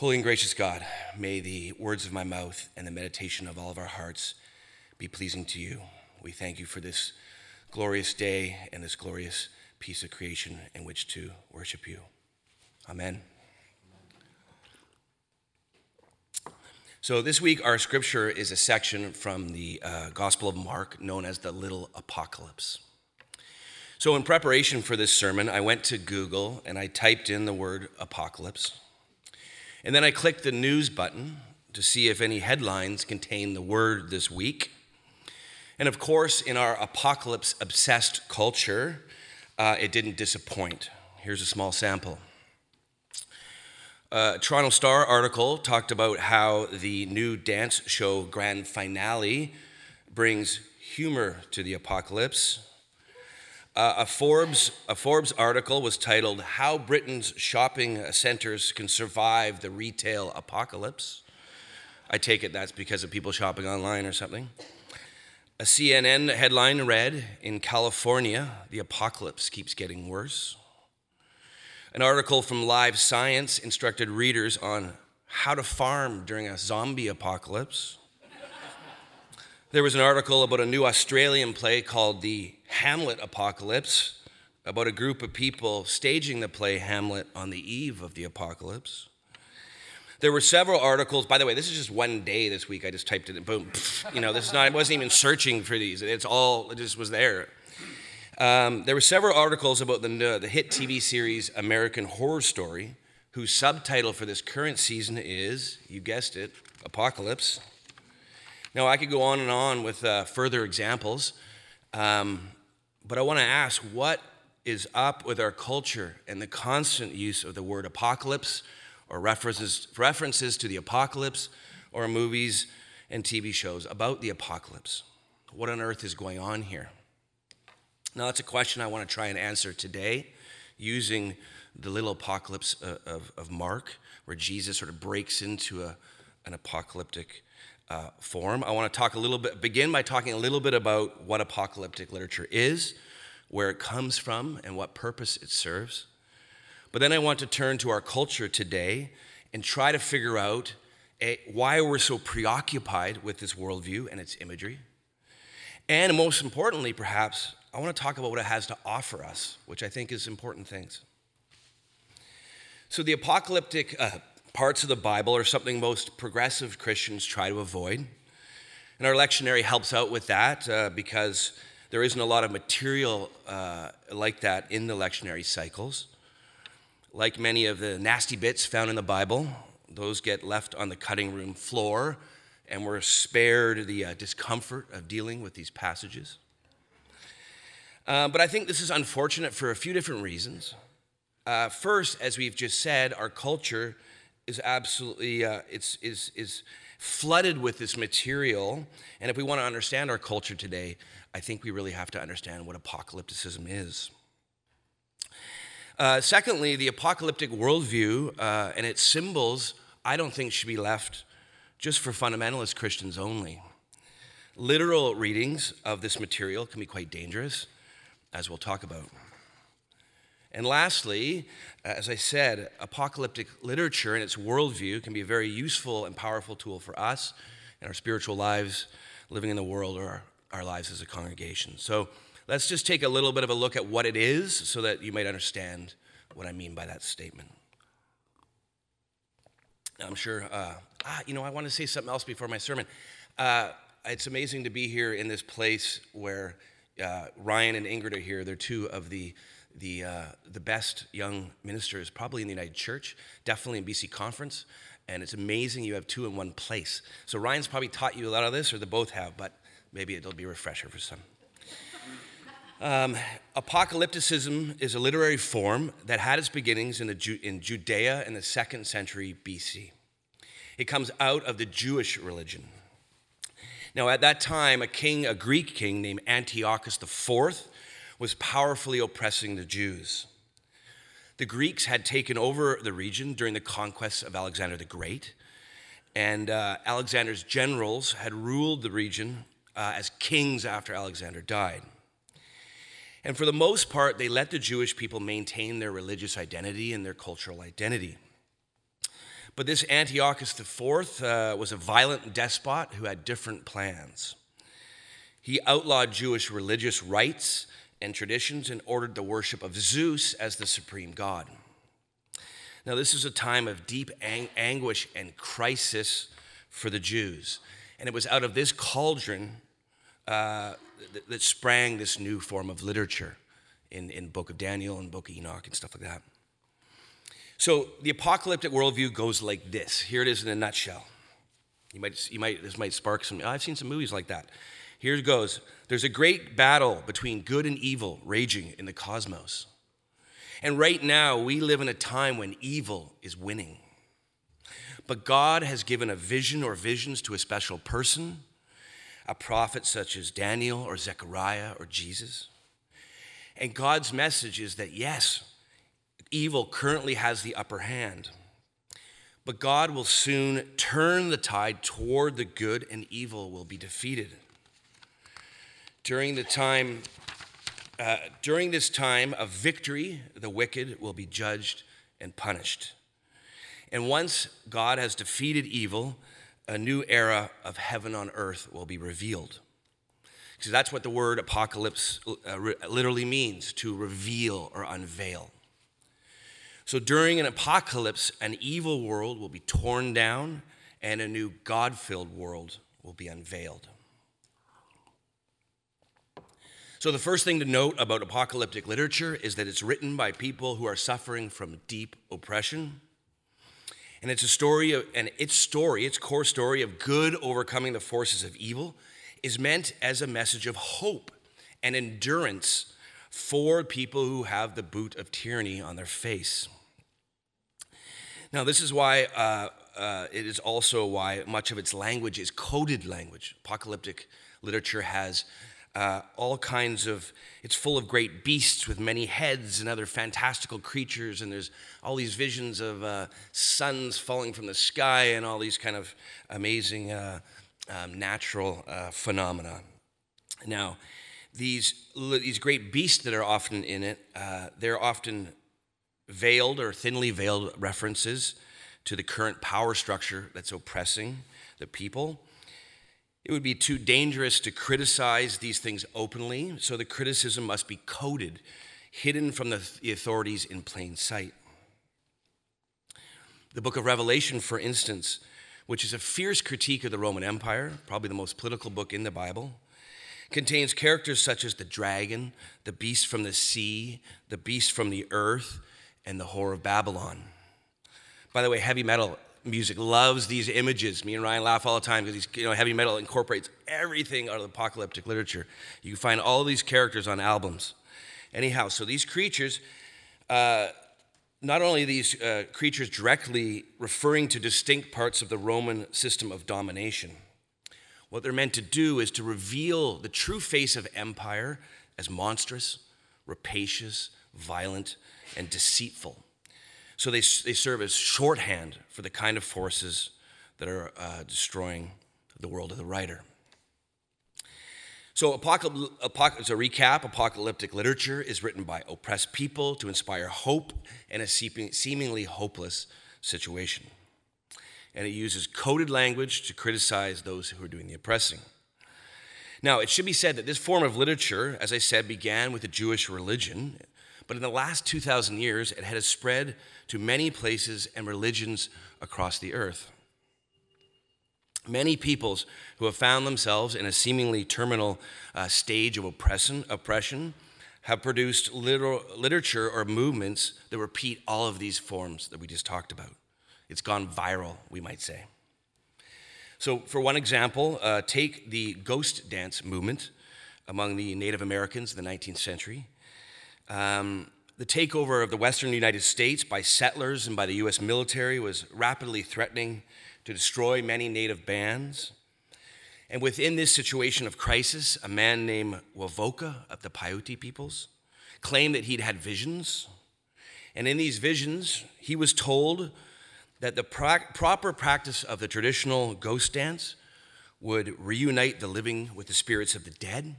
Holy and gracious God, may the words of my mouth and the meditation of all of our hearts be pleasing to you. We thank you for this glorious day and this glorious piece of creation in which to worship you. Amen. So, this week, our scripture is a section from the uh, Gospel of Mark known as the Little Apocalypse. So, in preparation for this sermon, I went to Google and I typed in the word apocalypse. And then I clicked the news button to see if any headlines contain the word this week. And of course, in our apocalypse obsessed culture, uh, it didn't disappoint. Here's a small sample. A Toronto Star article talked about how the new dance show grand finale brings humor to the apocalypse. Uh, a, Forbes, a Forbes article was titled How Britain's Shopping Centers Can Survive the Retail Apocalypse. I take it that's because of people shopping online or something. A CNN headline read In California, the apocalypse keeps getting worse. An article from Live Science instructed readers on how to farm during a zombie apocalypse. There was an article about a new Australian play called The Hamlet Apocalypse, about a group of people staging the play Hamlet on the eve of the apocalypse. There were several articles. By the way, this is just one day this week. I just typed it in, boom. You know, this is not, I wasn't even searching for these. It's all, it just was there. Um, there were several articles about the, the hit TV series American Horror Story, whose subtitle for this current season is, you guessed it, Apocalypse. Now, I could go on and on with uh, further examples, um, but I want to ask what is up with our culture and the constant use of the word apocalypse or references, references to the apocalypse or movies and TV shows about the apocalypse? What on earth is going on here? Now, that's a question I want to try and answer today using the little apocalypse uh, of, of Mark, where Jesus sort of breaks into a, an apocalyptic uh, form. I want to talk a little bit, begin by talking a little bit about what apocalyptic literature is, where it comes from, and what purpose it serves. But then I want to turn to our culture today and try to figure out a, why we're so preoccupied with this worldview and its imagery. And most importantly, perhaps, I want to talk about what it has to offer us, which I think is important things. So, the apocalyptic uh, parts of the Bible are something most progressive Christians try to avoid. And our lectionary helps out with that uh, because there isn't a lot of material uh, like that in the lectionary cycles. Like many of the nasty bits found in the Bible, those get left on the cutting room floor, and we're spared the uh, discomfort of dealing with these passages. Uh, but I think this is unfortunate for a few different reasons. Uh, first, as we've just said, our culture is absolutely uh, it's, is, is flooded with this material. And if we want to understand our culture today, I think we really have to understand what apocalypticism is. Uh, secondly, the apocalyptic worldview uh, and its symbols, I don't think should be left just for fundamentalist Christians only. Literal readings of this material can be quite dangerous, as we'll talk about. And lastly, as I said, apocalyptic literature and its worldview can be a very useful and powerful tool for us in our spiritual lives, living in the world, or our, our lives as a congregation. So let's just take a little bit of a look at what it is so that you might understand what I mean by that statement. I'm sure, uh, ah, you know, I want to say something else before my sermon. Uh, it's amazing to be here in this place where uh, Ryan and Ingrid are here. They're two of the the, uh, the best young ministers probably in the United Church, definitely in BC Conference. And it's amazing you have two in one place. So Ryan's probably taught you a lot of this, or they both have, but maybe it'll be a refresher for some. Um, apocalypticism is a literary form that had its beginnings in, Ju- in Judea in the second century BC. It comes out of the Jewish religion. Now, at that time, a king, a Greek king named Antiochus IV, was powerfully oppressing the Jews. The Greeks had taken over the region during the conquest of Alexander the Great, and uh, Alexander's generals had ruled the region uh, as kings after Alexander died. And for the most part, they let the Jewish people maintain their religious identity and their cultural identity. But this Antiochus IV uh, was a violent despot who had different plans. He outlawed Jewish religious rites and traditions and ordered the worship of Zeus as the supreme god. Now, this is a time of deep ang- anguish and crisis for the Jews. And it was out of this cauldron uh, that, that, sprang this new form of literature in, in book of Daniel and book of Enoch and stuff like that. So the apocalyptic worldview goes like this. Here it is in a nutshell. You might, you might, this might spark some, I've seen some movies like that. Here it goes. There's a great battle between good and evil raging in the cosmos. And right now, we live in a time when evil is winning. But God has given a vision or visions to a special person, a prophet such as Daniel or Zechariah or Jesus. And God's message is that yes, evil currently has the upper hand, but God will soon turn the tide toward the good and evil will be defeated. During the time uh, during this time of victory, the wicked will be judged and punished. And once God has defeated evil, a new era of heaven on earth will be revealed. Because that's what the word apocalypse uh, literally means to reveal or unveil. So during an apocalypse, an evil world will be torn down and a new God filled world will be unveiled. So, the first thing to note about apocalyptic literature is that it's written by people who are suffering from deep oppression. And it's a story of, and its story, its core story of good overcoming the forces of evil, is meant as a message of hope and endurance for people who have the boot of tyranny on their face. Now, this is why uh, uh, it is also why much of its language is coded language. Apocalyptic literature has uh, all kinds of, it's full of great beasts with many heads and other fantastical creatures. And there's all these visions of uh, suns falling from the sky and all these kind of amazing uh, um, natural uh, phenomena. Now, these, these great beasts that are often in it, uh, they're often veiled or thinly veiled references to the current power structure that's oppressing the people. It would be too dangerous to criticize these things openly, so the criticism must be coded, hidden from the authorities in plain sight. The book of Revelation, for instance, which is a fierce critique of the Roman Empire, probably the most political book in the Bible, contains characters such as the dragon, the beast from the sea, the beast from the earth, and the whore of Babylon. By the way, heavy metal music loves these images. Me and Ryan laugh all the time because you know heavy metal incorporates everything out of apocalyptic literature. You find all these characters on albums. Anyhow, so these creatures, uh, not only these uh, creatures directly referring to distinct parts of the Roman system of domination, what they're meant to do is to reveal the true face of empire as monstrous, rapacious, violent, and deceitful. So they, they serve as shorthand for the kind of forces that are uh, destroying the world of the writer. So, apocalypse, as a recap, apocalyptic literature is written by oppressed people to inspire hope in a seemingly hopeless situation. And it uses coded language to criticize those who are doing the oppressing. Now, it should be said that this form of literature, as I said, began with the Jewish religion but in the last 2,000 years, it has spread to many places and religions across the earth. Many peoples who have found themselves in a seemingly terminal uh, stage of oppression, oppression have produced literal, literature or movements that repeat all of these forms that we just talked about. It's gone viral, we might say. So, for one example, uh, take the ghost dance movement among the Native Americans in the 19th century. Um, the takeover of the western United States by settlers and by the US military was rapidly threatening to destroy many native bands. And within this situation of crisis, a man named Wovoka of the Paiute peoples claimed that he'd had visions. And in these visions, he was told that the proper practice of the traditional ghost dance would reunite the living with the spirits of the dead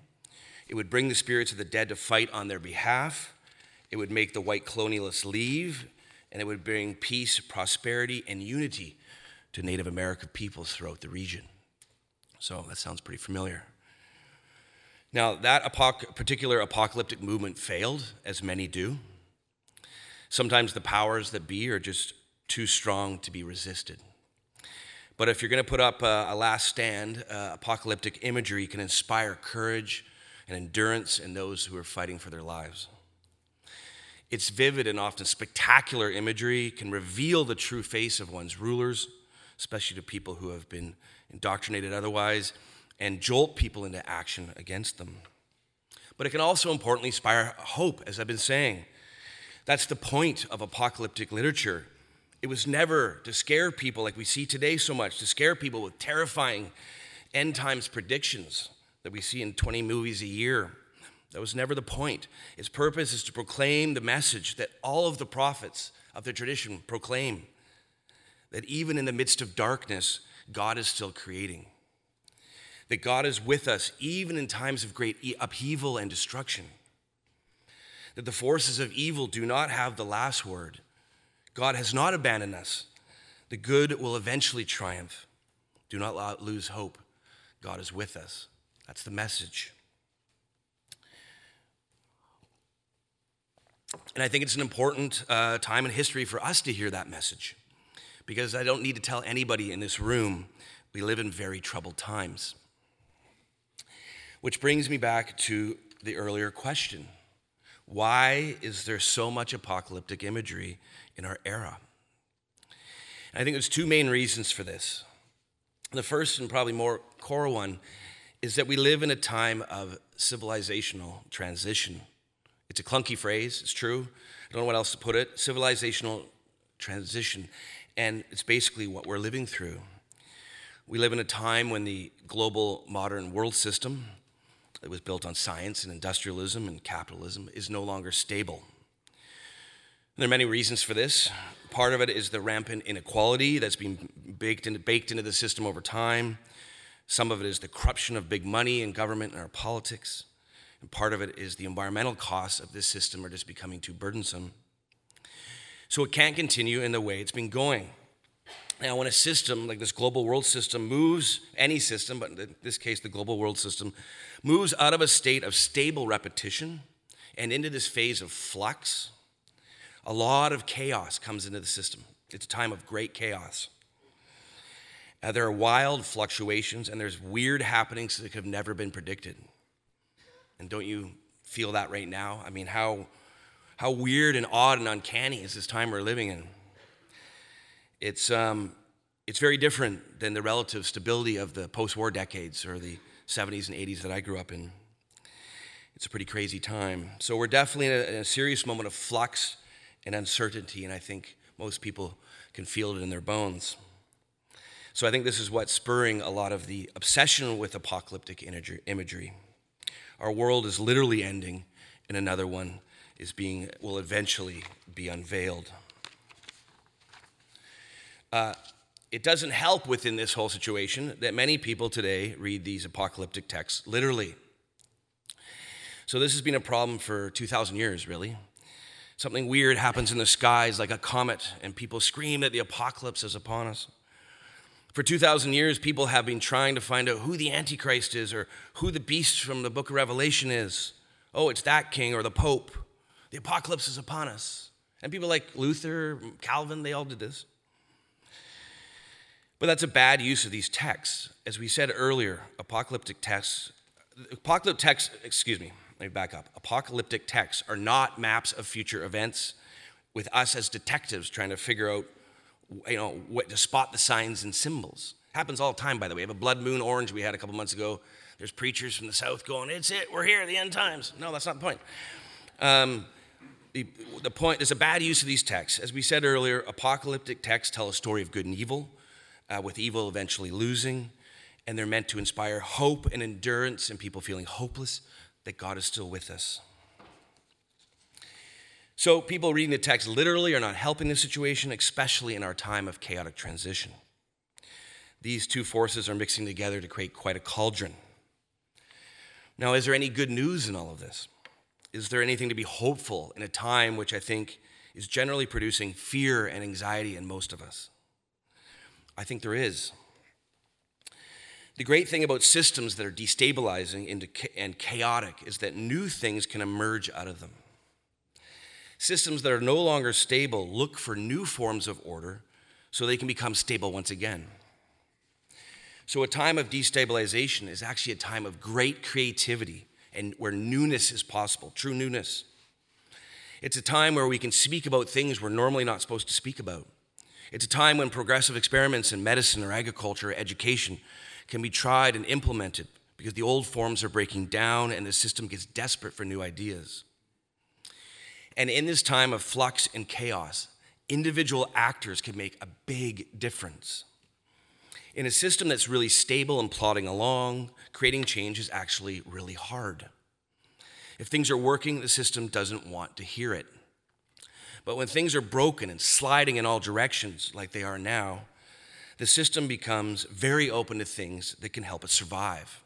it would bring the spirits of the dead to fight on their behalf. It would make the white colonialists leave. and it would bring peace, prosperity, and unity to Native American peoples throughout the region. So that sounds pretty familiar. Now, that apoc- particular apocalyptic movement failed, as many do. Sometimes the powers that be are just too strong to be resisted. But if you're going to put up a, a last stand, uh, apocalyptic imagery can inspire courage and endurance in those who are fighting for their lives. Its vivid and often spectacular imagery can reveal the true face of one's rulers, especially to people who have been indoctrinated otherwise, and jolt people into action against them. But it can also importantly inspire hope, as I've been saying. That's the point of apocalyptic literature. It was never to scare people like we see today so much, to scare people with terrifying end times predictions that we see in 20 movies a year. That was never the point. Its purpose is to proclaim the message that all of the prophets of the tradition proclaim that even in the midst of darkness, God is still creating. That God is with us even in times of great upheaval and destruction. That the forces of evil do not have the last word. God has not abandoned us. The good will eventually triumph. Do not lose hope. God is with us. That's the message. And I think it's an important uh, time in history for us to hear that message because I don't need to tell anybody in this room we live in very troubled times. Which brings me back to the earlier question why is there so much apocalyptic imagery in our era? And I think there's two main reasons for this. The first and probably more core one is that we live in a time of civilizational transition. It's a clunky phrase, it's true. I don't know what else to put it. Civilizational transition. And it's basically what we're living through. We live in a time when the global modern world system that was built on science and industrialism and capitalism is no longer stable. And there are many reasons for this. Part of it is the rampant inequality that's been baked baked into the system over time. Some of it is the corruption of big money in government and our politics. And part of it is the environmental costs of this system are just becoming too burdensome. So it can't continue in the way it's been going. Now, when a system like this global world system moves, any system, but in this case, the global world system, moves out of a state of stable repetition and into this phase of flux, a lot of chaos comes into the system. It's a time of great chaos. Uh, there are wild fluctuations and there's weird happenings that have never been predicted. And don't you feel that right now? I mean, how how weird and odd and uncanny is this time we're living in? It's, um, it's very different than the relative stability of the post war decades or the 70s and 80s that I grew up in. It's a pretty crazy time. So we're definitely in a, in a serious moment of flux and uncertainty, and I think most people can feel it in their bones. So I think this is what's spurring a lot of the obsession with apocalyptic imagery. Our world is literally ending, and another one is being will eventually be unveiled. Uh, it doesn't help within this whole situation that many people today read these apocalyptic texts literally. So this has been a problem for 2,000 years, really. Something weird happens in the skies like a comet, and people scream that the apocalypse is upon us. For 2,000 years, people have been trying to find out who the Antichrist is or who the beast from the book of Revelation is. Oh, it's that king or the Pope. The apocalypse is upon us. And people like Luther, Calvin, they all did this. But that's a bad use of these texts. As we said earlier, apocalyptic texts, apocalyptic texts, excuse me, let me back up. Apocalyptic texts are not maps of future events with us as detectives trying to figure out, you know, what to spot the signs and symbols. Happens all the time, by the way. We have a blood moon orange we had a couple months ago. There's preachers from the south going, it's it, we're here, the end times. No, that's not the point. Um, the, the point, there's a bad use of these texts. As we said earlier, apocalyptic texts tell a story of good and evil, uh, with evil eventually losing, and they're meant to inspire hope and endurance in people feeling hopeless that God is still with us. So, people reading the text literally are not helping the situation, especially in our time of chaotic transition. These two forces are mixing together to create quite a cauldron. Now, is there any good news in all of this? Is there anything to be hopeful in a time which I think is generally producing fear and anxiety in most of us. I think there is. The great thing about systems that are destabilizing and chaotic is that new things can emerge out of them. Systems that are no longer stable look for new forms of order so they can become stable once again. So, a time of destabilization is actually a time of great creativity and where newness is possible, true newness. It's a time where we can speak about things we're normally not supposed to speak about. It's a time when progressive experiments in medicine or agriculture or education can be tried and implemented because the old forms are breaking down and the system gets desperate for new ideas. And in this time of flux and chaos, individual actors can make a big difference. In a system that's really stable and plodding along, creating change is actually really hard. If things are working, the system doesn't want to hear it. But when things are broken and sliding in all directions, like they are now, the system becomes very open to things that can help it survive.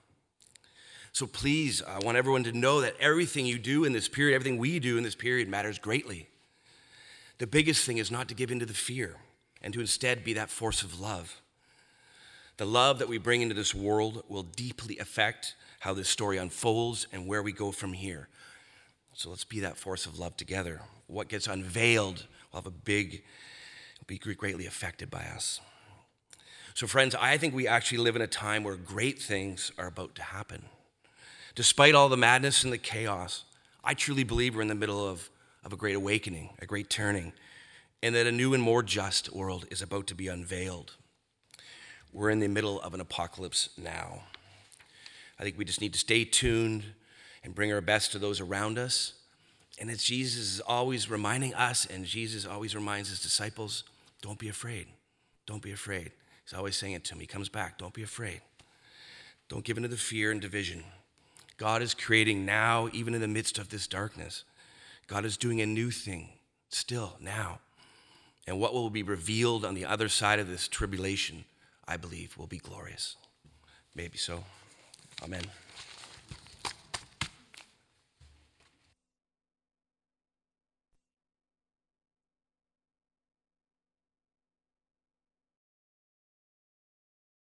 So please, I want everyone to know that everything you do in this period, everything we do in this period matters greatly. The biggest thing is not to give in to the fear and to instead be that force of love. The love that we bring into this world will deeply affect how this story unfolds and where we go from here. So let's be that force of love together. What gets unveiled will have a big, be greatly affected by us. So, friends, I think we actually live in a time where great things are about to happen. Despite all the madness and the chaos, I truly believe we're in the middle of, of a great awakening, a great turning, and that a new and more just world is about to be unveiled. We're in the middle of an apocalypse now. I think we just need to stay tuned and bring our best to those around us. And it's Jesus is always reminding us, and Jesus always reminds his disciples don't be afraid. Don't be afraid. He's always saying it to me. He comes back. Don't be afraid. Don't give in to the fear and division. God is creating now, even in the midst of this darkness. God is doing a new thing still now. And what will be revealed on the other side of this tribulation, I believe, will be glorious. Maybe so. Amen.